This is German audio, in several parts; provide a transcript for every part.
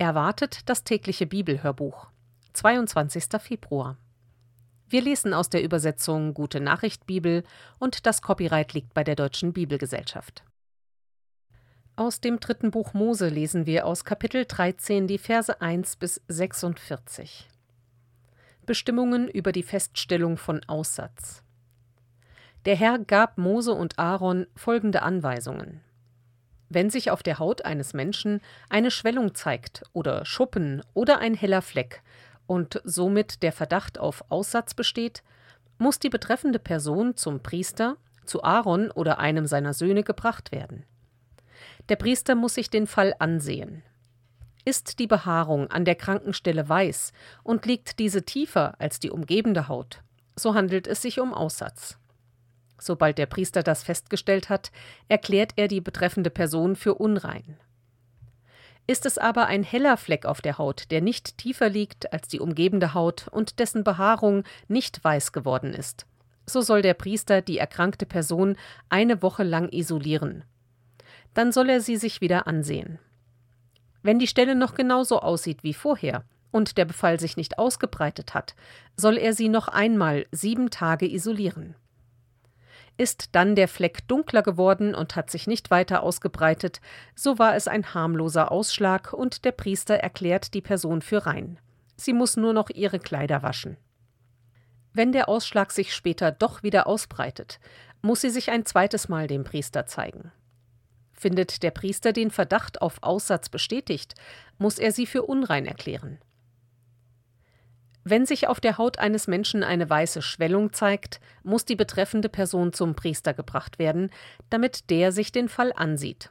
Erwartet das tägliche Bibelhörbuch. 22. Februar. Wir lesen aus der Übersetzung Gute Nachricht Bibel und das Copyright liegt bei der Deutschen Bibelgesellschaft. Aus dem dritten Buch Mose lesen wir aus Kapitel 13 die Verse 1 bis 46. Bestimmungen über die Feststellung von Aussatz. Der Herr gab Mose und Aaron folgende Anweisungen. Wenn sich auf der Haut eines Menschen eine Schwellung zeigt oder Schuppen oder ein heller Fleck und somit der Verdacht auf Aussatz besteht, muss die betreffende Person zum Priester, zu Aaron oder einem seiner Söhne gebracht werden. Der Priester muss sich den Fall ansehen. Ist die Behaarung an der Krankenstelle weiß und liegt diese tiefer als die umgebende Haut, so handelt es sich um Aussatz. Sobald der Priester das festgestellt hat, erklärt er die betreffende Person für unrein. Ist es aber ein heller Fleck auf der Haut, der nicht tiefer liegt als die umgebende Haut und dessen Behaarung nicht weiß geworden ist, so soll der Priester die erkrankte Person eine Woche lang isolieren. Dann soll er sie sich wieder ansehen. Wenn die Stelle noch genauso aussieht wie vorher und der Befall sich nicht ausgebreitet hat, soll er sie noch einmal sieben Tage isolieren. Ist dann der Fleck dunkler geworden und hat sich nicht weiter ausgebreitet, so war es ein harmloser Ausschlag und der Priester erklärt die Person für rein. Sie muss nur noch ihre Kleider waschen. Wenn der Ausschlag sich später doch wieder ausbreitet, muss sie sich ein zweites Mal dem Priester zeigen. Findet der Priester den Verdacht auf Aussatz bestätigt, muss er sie für unrein erklären. Wenn sich auf der Haut eines Menschen eine weiße Schwellung zeigt, muss die betreffende Person zum Priester gebracht werden, damit der sich den Fall ansieht.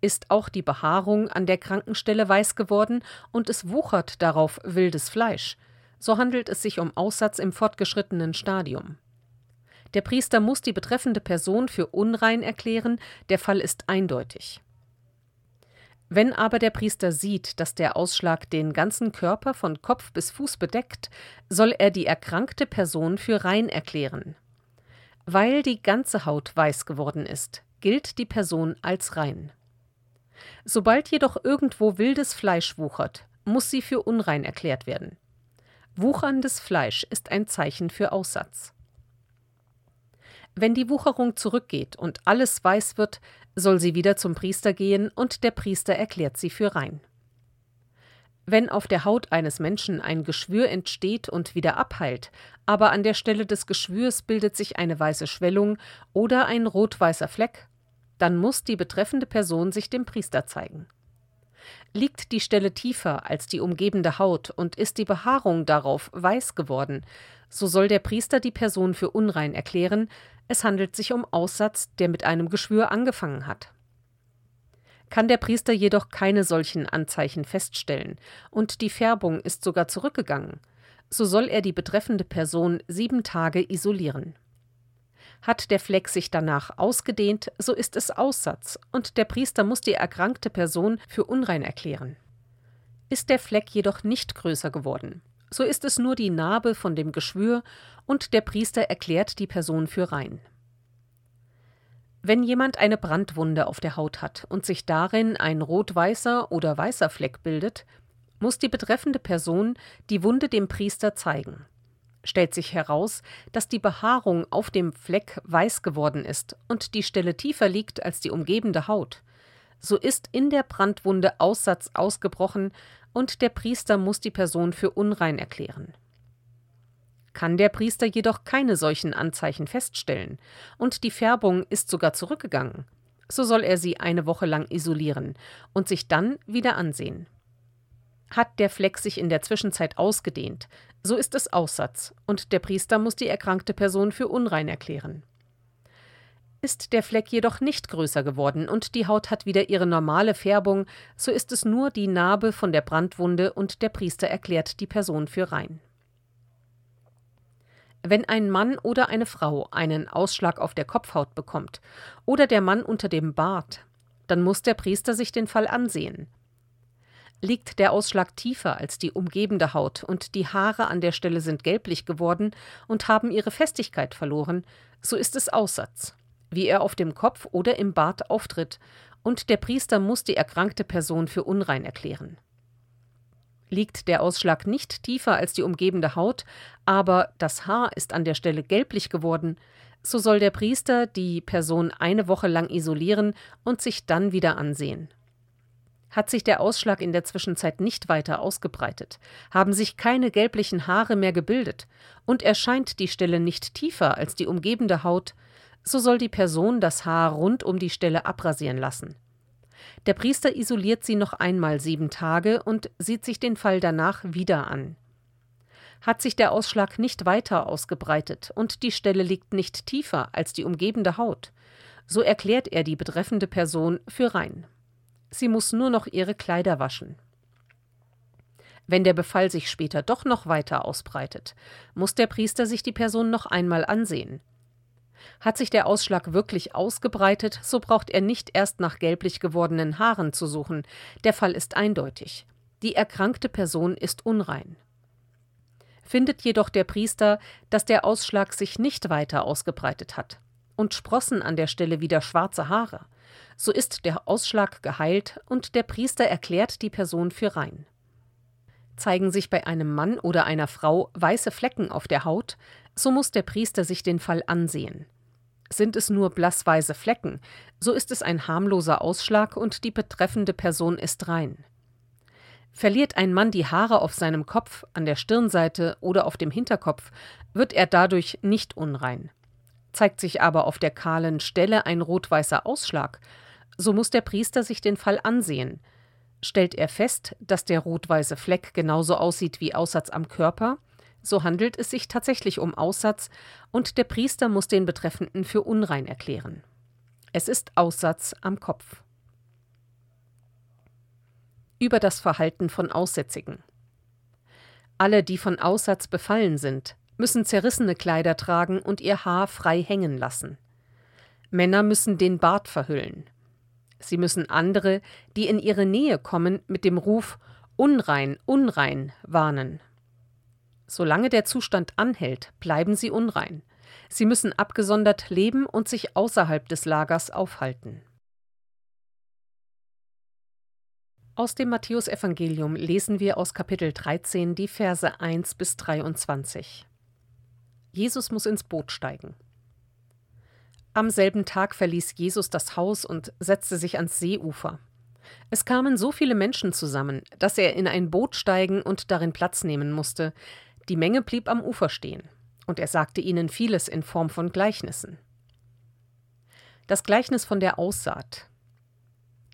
Ist auch die Behaarung an der Krankenstelle weiß geworden und es wuchert darauf wildes Fleisch, so handelt es sich um Aussatz im fortgeschrittenen Stadium. Der Priester muss die betreffende Person für unrein erklären, der Fall ist eindeutig. Wenn aber der Priester sieht, dass der Ausschlag den ganzen Körper von Kopf bis Fuß bedeckt, soll er die erkrankte Person für rein erklären. Weil die ganze Haut weiß geworden ist, gilt die Person als rein. Sobald jedoch irgendwo wildes Fleisch wuchert, muss sie für unrein erklärt werden. Wucherndes Fleisch ist ein Zeichen für Aussatz. Wenn die Wucherung zurückgeht und alles weiß wird, soll sie wieder zum Priester gehen und der Priester erklärt sie für rein. Wenn auf der Haut eines Menschen ein Geschwür entsteht und wieder abheilt, aber an der Stelle des Geschwürs bildet sich eine weiße Schwellung oder ein rot-weißer Fleck, dann muss die betreffende Person sich dem Priester zeigen. Liegt die Stelle tiefer als die umgebende Haut und ist die Behaarung darauf weiß geworden, so soll der Priester die Person für unrein erklären, es handelt sich um Aussatz, der mit einem Geschwür angefangen hat. Kann der Priester jedoch keine solchen Anzeichen feststellen und die Färbung ist sogar zurückgegangen, so soll er die betreffende Person sieben Tage isolieren. Hat der Fleck sich danach ausgedehnt, so ist es Aussatz, und der Priester muss die erkrankte Person für unrein erklären. Ist der Fleck jedoch nicht größer geworden, so ist es nur die Narbe von dem Geschwür, und der Priester erklärt die Person für rein. Wenn jemand eine Brandwunde auf der Haut hat und sich darin ein rot-weißer oder weißer Fleck bildet, muss die betreffende Person die Wunde dem Priester zeigen stellt sich heraus, dass die Behaarung auf dem Fleck weiß geworden ist und die Stelle tiefer liegt als die umgebende Haut. So ist in der Brandwunde Aussatz ausgebrochen und der Priester muss die Person für unrein erklären. Kann der Priester jedoch keine solchen Anzeichen feststellen und die Färbung ist sogar zurückgegangen, so soll er sie eine Woche lang isolieren und sich dann wieder ansehen. Hat der Fleck sich in der Zwischenzeit ausgedehnt, so ist es Aussatz, und der Priester muss die erkrankte Person für unrein erklären. Ist der Fleck jedoch nicht größer geworden und die Haut hat wieder ihre normale Färbung, so ist es nur die Narbe von der Brandwunde und der Priester erklärt die Person für rein. Wenn ein Mann oder eine Frau einen Ausschlag auf der Kopfhaut bekommt oder der Mann unter dem Bart, dann muss der Priester sich den Fall ansehen. Liegt der Ausschlag tiefer als die umgebende Haut und die Haare an der Stelle sind gelblich geworden und haben ihre Festigkeit verloren, so ist es Aussatz, wie er auf dem Kopf oder im Bart auftritt, und der Priester muss die erkrankte Person für unrein erklären. Liegt der Ausschlag nicht tiefer als die umgebende Haut, aber das Haar ist an der Stelle gelblich geworden, so soll der Priester die Person eine Woche lang isolieren und sich dann wieder ansehen. Hat sich der Ausschlag in der Zwischenzeit nicht weiter ausgebreitet, haben sich keine gelblichen Haare mehr gebildet und erscheint die Stelle nicht tiefer als die umgebende Haut, so soll die Person das Haar rund um die Stelle abrasieren lassen. Der Priester isoliert sie noch einmal sieben Tage und sieht sich den Fall danach wieder an. Hat sich der Ausschlag nicht weiter ausgebreitet und die Stelle liegt nicht tiefer als die umgebende Haut, so erklärt er die betreffende Person für rein. Sie muss nur noch ihre Kleider waschen. Wenn der Befall sich später doch noch weiter ausbreitet, muss der Priester sich die Person noch einmal ansehen. Hat sich der Ausschlag wirklich ausgebreitet, so braucht er nicht erst nach gelblich gewordenen Haaren zu suchen. Der Fall ist eindeutig. Die erkrankte Person ist unrein. Findet jedoch der Priester, dass der Ausschlag sich nicht weiter ausgebreitet hat und sprossen an der Stelle wieder schwarze Haare, so ist der Ausschlag geheilt und der Priester erklärt die Person für rein. Zeigen sich bei einem Mann oder einer Frau weiße Flecken auf der Haut, so muss der Priester sich den Fall ansehen. Sind es nur blassweiße Flecken, so ist es ein harmloser Ausschlag und die betreffende Person ist rein. Verliert ein Mann die Haare auf seinem Kopf, an der Stirnseite oder auf dem Hinterkopf, wird er dadurch nicht unrein. Zeigt sich aber auf der kahlen Stelle ein rot-weißer Ausschlag, so muss der Priester sich den Fall ansehen. Stellt er fest, dass der rot-weiße Fleck genauso aussieht wie Aussatz am Körper, so handelt es sich tatsächlich um Aussatz und der Priester muss den Betreffenden für unrein erklären. Es ist Aussatz am Kopf über das Verhalten von Aussätzigen. Alle, die von Aussatz befallen sind, müssen zerrissene Kleider tragen und ihr Haar frei hängen lassen. Männer müssen den Bart verhüllen. Sie müssen andere, die in ihre Nähe kommen, mit dem Ruf Unrein, unrein warnen. Solange der Zustand anhält, bleiben sie unrein. Sie müssen abgesondert leben und sich außerhalb des Lagers aufhalten. Aus dem Matthäusevangelium lesen wir aus Kapitel 13 die Verse 1 bis 23. Jesus muss ins Boot steigen. Am selben Tag verließ Jesus das Haus und setzte sich ans Seeufer. Es kamen so viele Menschen zusammen, dass er in ein Boot steigen und darin Platz nehmen musste. Die Menge blieb am Ufer stehen, und er sagte ihnen vieles in Form von Gleichnissen. Das Gleichnis von der Aussaat.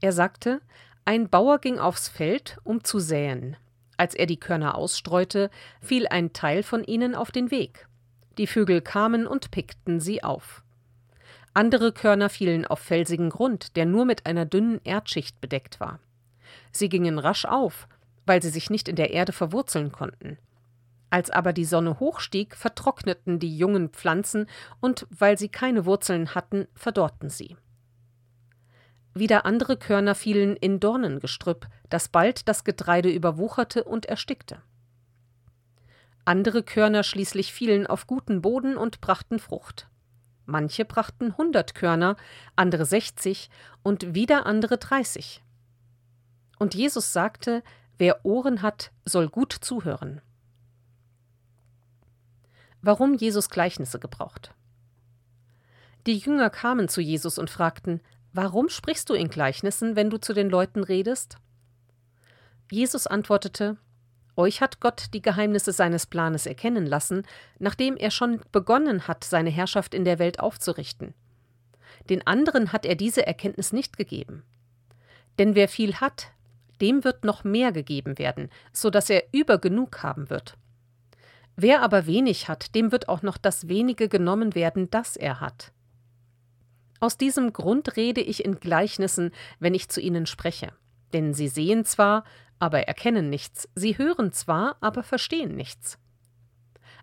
Er sagte, ein Bauer ging aufs Feld, um zu säen. Als er die Körner ausstreute, fiel ein Teil von ihnen auf den Weg. Die Vögel kamen und pickten sie auf. Andere Körner fielen auf felsigen Grund, der nur mit einer dünnen Erdschicht bedeckt war. Sie gingen rasch auf, weil sie sich nicht in der Erde verwurzeln konnten. Als aber die Sonne hochstieg, vertrockneten die jungen Pflanzen, und weil sie keine Wurzeln hatten, verdorrten sie. Wieder andere Körner fielen in Dornengestrüpp, das bald das Getreide überwucherte und erstickte. Andere Körner schließlich fielen auf guten Boden und brachten Frucht. Manche brachten hundert Körner, andere sechzig und wieder andere dreißig. Und Jesus sagte, wer Ohren hat, soll gut zuhören. Warum Jesus Gleichnisse gebraucht? Die Jünger kamen zu Jesus und fragten, Warum sprichst du in Gleichnissen, wenn du zu den Leuten redest? Jesus antwortete Euch hat Gott die Geheimnisse seines Planes erkennen lassen, nachdem er schon begonnen hat, seine Herrschaft in der Welt aufzurichten. Den anderen hat er diese Erkenntnis nicht gegeben. Denn wer viel hat, dem wird noch mehr gegeben werden, so dass er über genug haben wird. Wer aber wenig hat, dem wird auch noch das wenige genommen werden, das er hat. Aus diesem Grund rede ich in Gleichnissen, wenn ich zu ihnen spreche. Denn sie sehen zwar, aber erkennen nichts, sie hören zwar, aber verstehen nichts.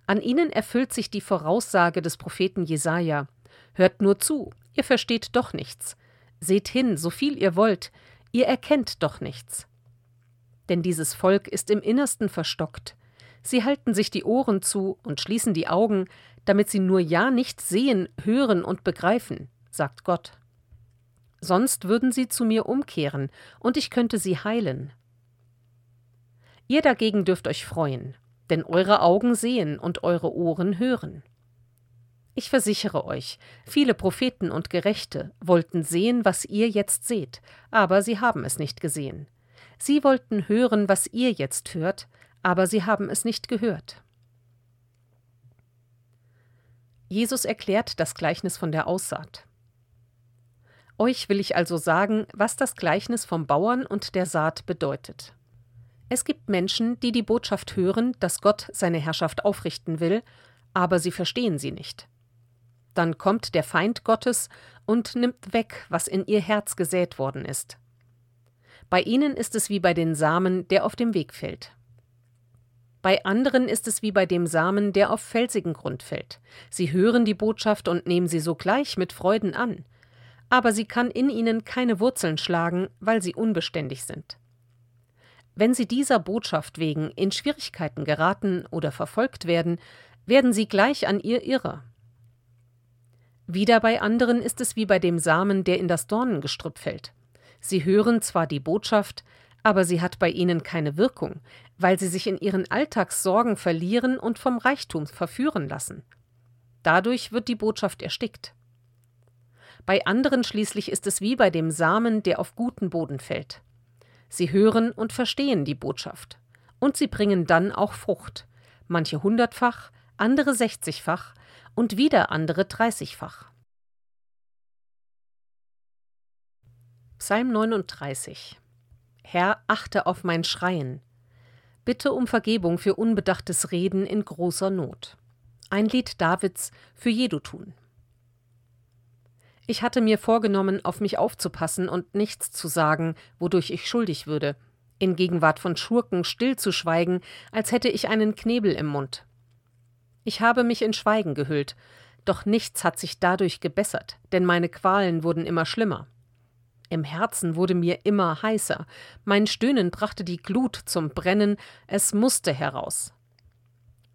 An ihnen erfüllt sich die Voraussage des Propheten Jesaja: Hört nur zu, ihr versteht doch nichts. Seht hin, so viel ihr wollt, ihr erkennt doch nichts. Denn dieses Volk ist im Innersten verstockt. Sie halten sich die Ohren zu und schließen die Augen, damit sie nur ja nicht sehen, hören und begreifen sagt Gott. Sonst würden sie zu mir umkehren, und ich könnte sie heilen. Ihr dagegen dürft euch freuen, denn eure Augen sehen und eure Ohren hören. Ich versichere euch, viele Propheten und Gerechte wollten sehen, was ihr jetzt seht, aber sie haben es nicht gesehen. Sie wollten hören, was ihr jetzt hört, aber sie haben es nicht gehört. Jesus erklärt das Gleichnis von der Aussaat. Euch will ich also sagen, was das Gleichnis vom Bauern und der Saat bedeutet. Es gibt Menschen, die die Botschaft hören, dass Gott seine Herrschaft aufrichten will, aber sie verstehen sie nicht. Dann kommt der Feind Gottes und nimmt weg, was in ihr Herz gesät worden ist. Bei ihnen ist es wie bei den Samen, der auf dem Weg fällt. Bei anderen ist es wie bei dem Samen, der auf felsigen Grund fällt. Sie hören die Botschaft und nehmen sie sogleich mit Freuden an, aber sie kann in ihnen keine Wurzeln schlagen, weil sie unbeständig sind. Wenn sie dieser Botschaft wegen in Schwierigkeiten geraten oder verfolgt werden, werden sie gleich an ihr irre. Wieder bei anderen ist es wie bei dem Samen, der in das Dornengestrüpp fällt. Sie hören zwar die Botschaft, aber sie hat bei ihnen keine Wirkung, weil sie sich in ihren Alltagssorgen verlieren und vom Reichtum verführen lassen. Dadurch wird die Botschaft erstickt. Bei anderen schließlich ist es wie bei dem Samen, der auf guten Boden fällt. Sie hören und verstehen die Botschaft. Und sie bringen dann auch Frucht, manche hundertfach, andere sechzigfach und wieder andere dreißigfach. Psalm 39 Herr, achte auf mein Schreien. Bitte um Vergebung für unbedachtes Reden in großer Not. Ein Lied Davids für Jedutun. Ich hatte mir vorgenommen, auf mich aufzupassen und nichts zu sagen, wodurch ich schuldig würde, in Gegenwart von Schurken still zu schweigen, als hätte ich einen Knebel im Mund. Ich habe mich in Schweigen gehüllt, doch nichts hat sich dadurch gebessert, denn meine Qualen wurden immer schlimmer. Im Herzen wurde mir immer heißer, mein Stöhnen brachte die Glut zum Brennen, es musste heraus.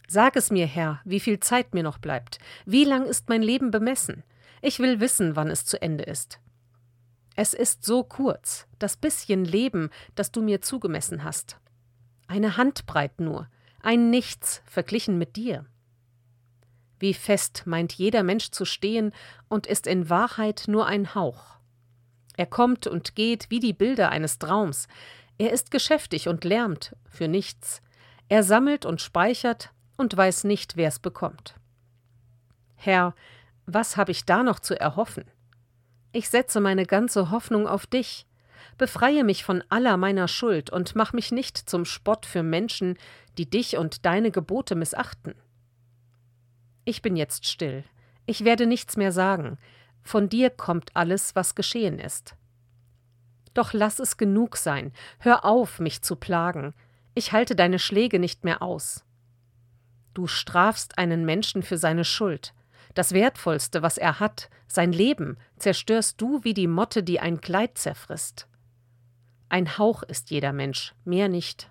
Sag es mir, Herr, wie viel Zeit mir noch bleibt, wie lang ist mein Leben bemessen? Ich will wissen, wann es zu Ende ist. Es ist so kurz, das bisschen Leben, das du mir zugemessen hast. Eine Handbreit nur, ein Nichts verglichen mit dir. Wie fest meint jeder Mensch zu stehen und ist in Wahrheit nur ein Hauch. Er kommt und geht wie die Bilder eines Traums. Er ist geschäftig und lärmt für nichts. Er sammelt und speichert und weiß nicht, wer es bekommt. Herr, was habe ich da noch zu erhoffen? Ich setze meine ganze Hoffnung auf dich. Befreie mich von aller meiner Schuld und mach mich nicht zum Spott für Menschen, die dich und deine Gebote missachten. Ich bin jetzt still. Ich werde nichts mehr sagen. Von dir kommt alles, was geschehen ist. Doch lass es genug sein. Hör auf, mich zu plagen. Ich halte deine Schläge nicht mehr aus. Du strafst einen Menschen für seine Schuld. Das Wertvollste, was er hat, sein Leben, zerstörst du wie die Motte, die ein Kleid zerfrisst. Ein Hauch ist jeder Mensch, mehr nicht.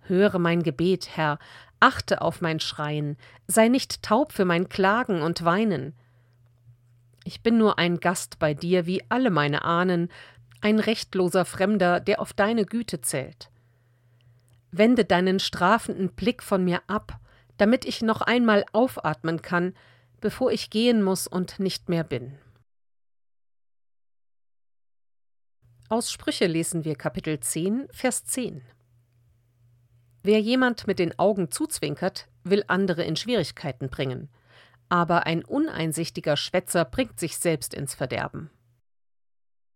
Höre mein Gebet, Herr, achte auf mein Schreien, sei nicht taub für mein Klagen und Weinen. Ich bin nur ein Gast bei dir wie alle meine Ahnen, ein rechtloser Fremder, der auf deine Güte zählt. Wende deinen strafenden Blick von mir ab damit ich noch einmal aufatmen kann, bevor ich gehen muss und nicht mehr bin. Aus Sprüche lesen wir Kapitel 10, Vers 10. Wer jemand mit den Augen zuzwinkert, will andere in Schwierigkeiten bringen, aber ein uneinsichtiger Schwätzer bringt sich selbst ins Verderben.